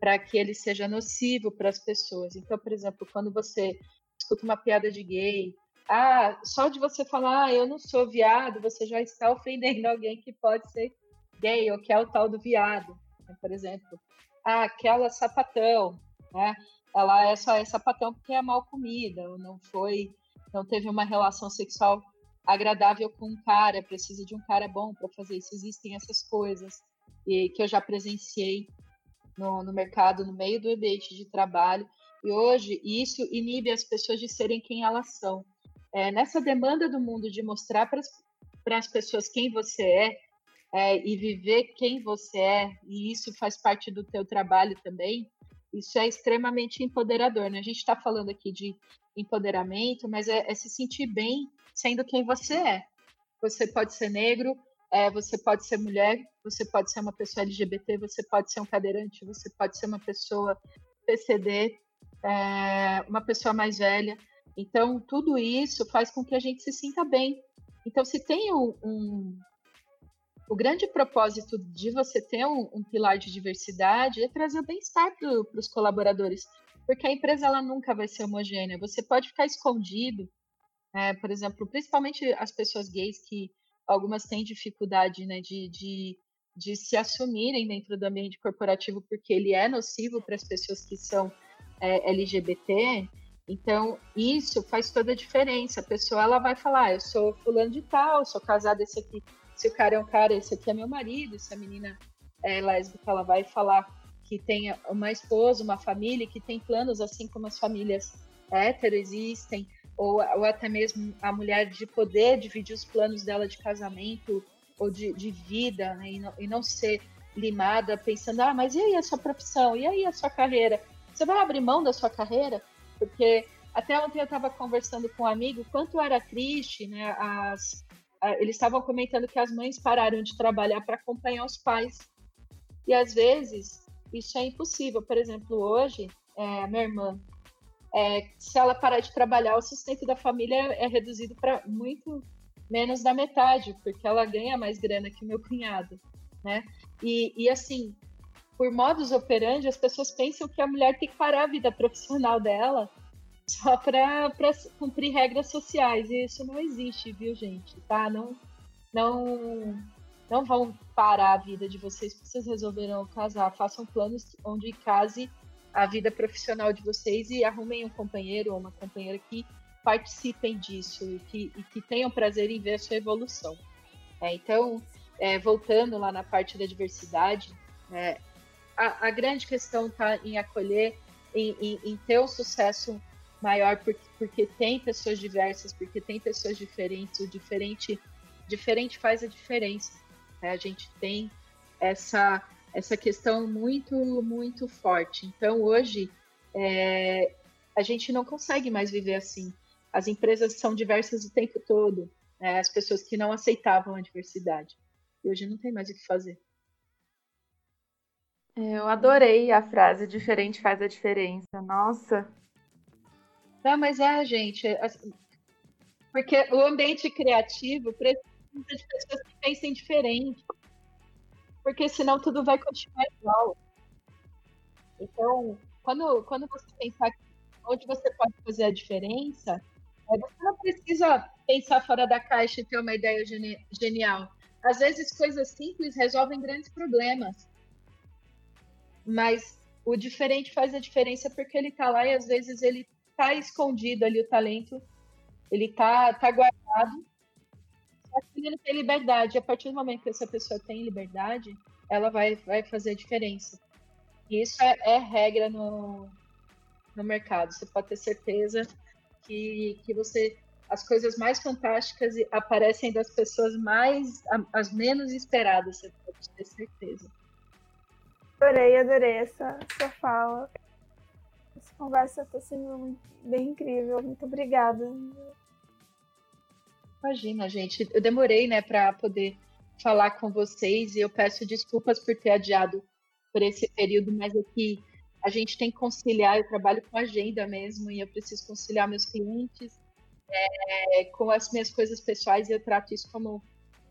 para que ele seja nocivo para as pessoas. Então, por exemplo, quando você escuta uma piada de gay, ah, só de você falar, ah, eu não sou viado, você já está ofendendo alguém que pode ser gay ou que é o tal do viado, né? por exemplo. Ah, aquela sapatão, né? Ela é só é sapatão porque é mal comida, ou não foi, não teve uma relação sexual agradável com um cara, precisa de um cara bom para fazer isso. Existem essas coisas e que eu já presenciei no, no mercado, no meio do ambiente de trabalho. E hoje isso inibe as pessoas de serem quem elas são. É, nessa demanda do mundo de mostrar para as pessoas quem você é, é, e viver quem você é, e isso faz parte do teu trabalho também, isso é extremamente empoderador. Né? A gente está falando aqui de empoderamento, mas é, é se sentir bem sendo quem você é. Você pode ser negro, é, você pode ser mulher, você pode ser uma pessoa LGBT, você pode ser um cadeirante, você pode ser uma pessoa PCD, é, uma pessoa mais velha. Então, tudo isso faz com que a gente se sinta bem. Então, se tem um, um o grande propósito de você ter um, um pilar de diversidade é trazer bem-estar para os colaboradores, porque a empresa ela nunca vai ser homogênea. Você pode ficar escondido, é, por exemplo, principalmente as pessoas gays que algumas têm dificuldade né, de, de, de se assumirem dentro do ambiente corporativo porque ele é nocivo para as pessoas que são é, LGBT. Então, isso faz toda a diferença. A pessoa ela vai falar: ah, eu sou fulano de tal, sou casada, esse aqui. Se o cara é um cara, esse aqui é meu marido. Se a menina é lésbica, ela vai falar que tem uma esposa, uma família, que tem planos, assim como as famílias hétero existem, ou, ou até mesmo a mulher de poder dividir os planos dela de casamento ou de, de vida, né, e, não, e não ser limada pensando, ah, mas e aí a sua profissão? E aí a sua carreira? Você vai abrir mão da sua carreira? Porque até ontem eu estava conversando com um amigo quanto era triste, né? As, a, eles estavam comentando que as mães pararam de trabalhar para acompanhar os pais. E às vezes isso é impossível. Por exemplo, hoje, é, minha irmã, é, se ela parar de trabalhar, o sustento da família é reduzido para muito menos da metade, porque ela ganha mais grana que meu cunhado, né? E, e assim, por modus operandi, as pessoas pensam que a mulher tem que parar a vida profissional dela só para cumprir regras sociais. E isso não existe, viu, gente? Tá? Não, não, não vão parar a vida de vocês porque vocês resolveram casar. Façam planos onde case a vida profissional de vocês e arrumem um companheiro ou uma companheira que participem disso e que, e que tenham prazer em ver a sua evolução. É, então, é, voltando lá na parte da diversidade, é, a, a grande questão está em acolher, em, em, em, ter um sucesso maior, porque, porque tem pessoas diversas, porque tem pessoas diferentes, o diferente, diferente faz a diferença. Né? A gente tem essa, essa questão muito, muito forte. Então, hoje, é, a gente não consegue mais viver assim. As empresas são diversas o tempo todo, né? as pessoas que não aceitavam a diversidade. E hoje não tem mais o que fazer. Eu adorei a frase diferente faz a diferença. Nossa. Não, mas é, gente. Porque o ambiente criativo precisa de pessoas que pensem diferente. Porque senão tudo vai continuar igual. Então, quando, quando você pensar onde você pode fazer a diferença, é, você não precisa pensar fora da caixa e ter uma ideia genial. Às vezes, coisas simples resolvem grandes problemas mas o diferente faz a diferença porque ele tá lá e às vezes ele tá escondido ali o talento, ele tá, tá guardado, ele tem liberdade. A partir do momento que essa pessoa tem liberdade, ela vai, vai fazer a diferença. E isso é, é regra no, no mercado. Você pode ter certeza que, que você as coisas mais fantásticas aparecem das pessoas mais as menos esperadas, você pode ter certeza. Adorei, adorei essa sua fala. Essa conversa está sendo bem incrível. Muito obrigada. Imagina, gente. Eu demorei, né, para poder falar com vocês e eu peço desculpas por ter adiado por esse período, mas aqui é a gente tem que conciliar. Eu trabalho com agenda mesmo e eu preciso conciliar meus clientes é, com as minhas coisas pessoais e eu trato isso como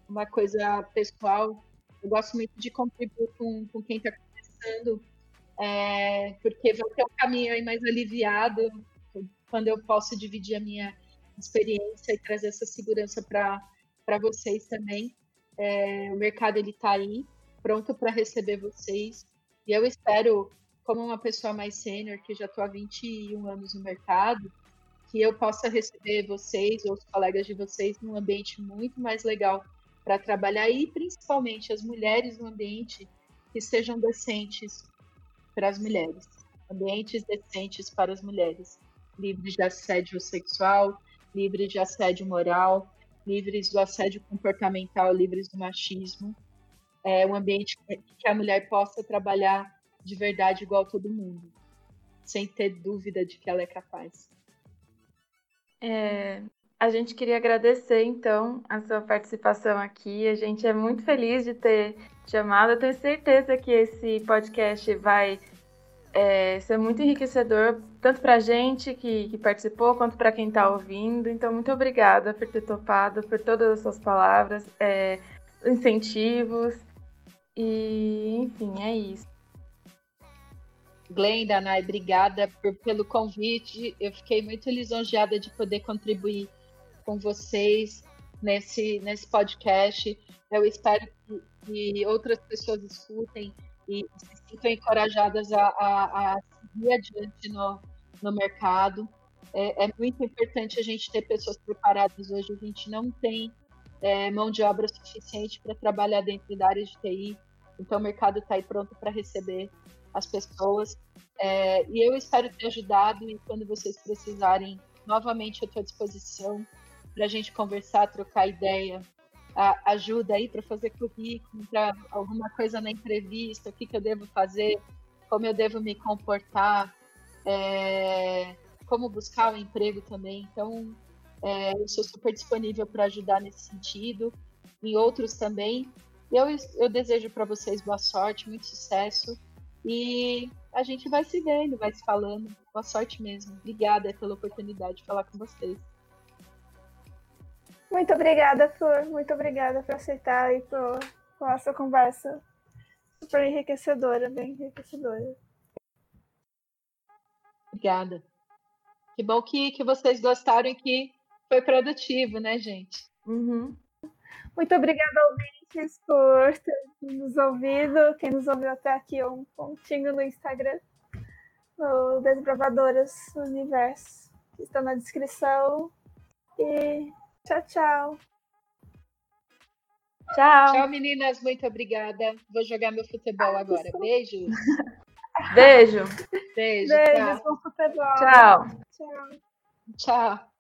uma coisa pessoal. Eu gosto muito de contribuir com, com quem está pensando, é, porque vai ter um caminho aí mais aliviado quando eu posso dividir a minha experiência e trazer essa segurança para vocês também. É, o mercado ele está aí, pronto para receber vocês. E eu espero, como uma pessoa mais sênior, que já estou há 21 anos no mercado, que eu possa receber vocês ou os colegas de vocês num ambiente muito mais legal para trabalhar e principalmente as mulheres no ambiente que sejam decentes para as mulheres, ambientes decentes para as mulheres, livres de assédio sexual, livres de assédio moral, livres do assédio comportamental, livres do machismo, é um ambiente que a mulher possa trabalhar de verdade igual todo mundo, sem ter dúvida de que ela é capaz. É, a gente queria agradecer, então, a sua participação aqui. A gente é muito feliz de ter chamado. Eu tenho certeza que esse podcast vai é, ser muito enriquecedor, tanto para a gente que, que, participou, quanto para quem está ouvindo. Então, muito obrigada por ter topado, por todas as suas palavras, é, incentivos. E, enfim, é isso. Glenda, Nai, obrigada por, pelo convite. Eu fiquei muito lisonjeada de poder contribuir com vocês nesse, nesse podcast. Eu espero que, que outras pessoas escutem e se sintam encorajadas a, a, a seguir adiante no, no mercado. É, é, muito importante a gente ter pessoas preparadas hoje. A gente não tem é, mão de obra suficiente para trabalhar dentro da área de TI. Então, o mercado está aí pronto para receber as pessoas. É, e eu espero ter ajudado. E quando vocês precisarem, novamente, eu estou à disposição para a gente conversar, trocar ideia, a, ajuda aí para fazer currículo, para alguma coisa na entrevista, o que, que eu devo fazer, como eu devo me comportar, é, como buscar o um emprego também. Então, é, eu sou super disponível para ajudar nesse sentido, em outros também. Eu, eu desejo para vocês boa sorte, muito sucesso e a gente vai se vendo, vai se falando. Boa sorte mesmo. Obrigada pela oportunidade de falar com vocês. Muito obrigada, Flor. Muito obrigada por aceitar e por, por essa conversa super enriquecedora, bem enriquecedora. Obrigada. Que bom que, que vocês gostaram e que foi produtivo, né, gente? Uhum. Muito obrigada, ouvintes, por ter nos ouvido. Quem nos ouviu até aqui, um pontinho no Instagram, no Desbravadoras Universo, que está na descrição. E tchau, tchau. Tchau. Tchau, meninas. Muito obrigada. Vou jogar meu futebol agora. Beijos. Beijo. Beijo. Beijos, futebol. Tchau. Tchau. Tchau.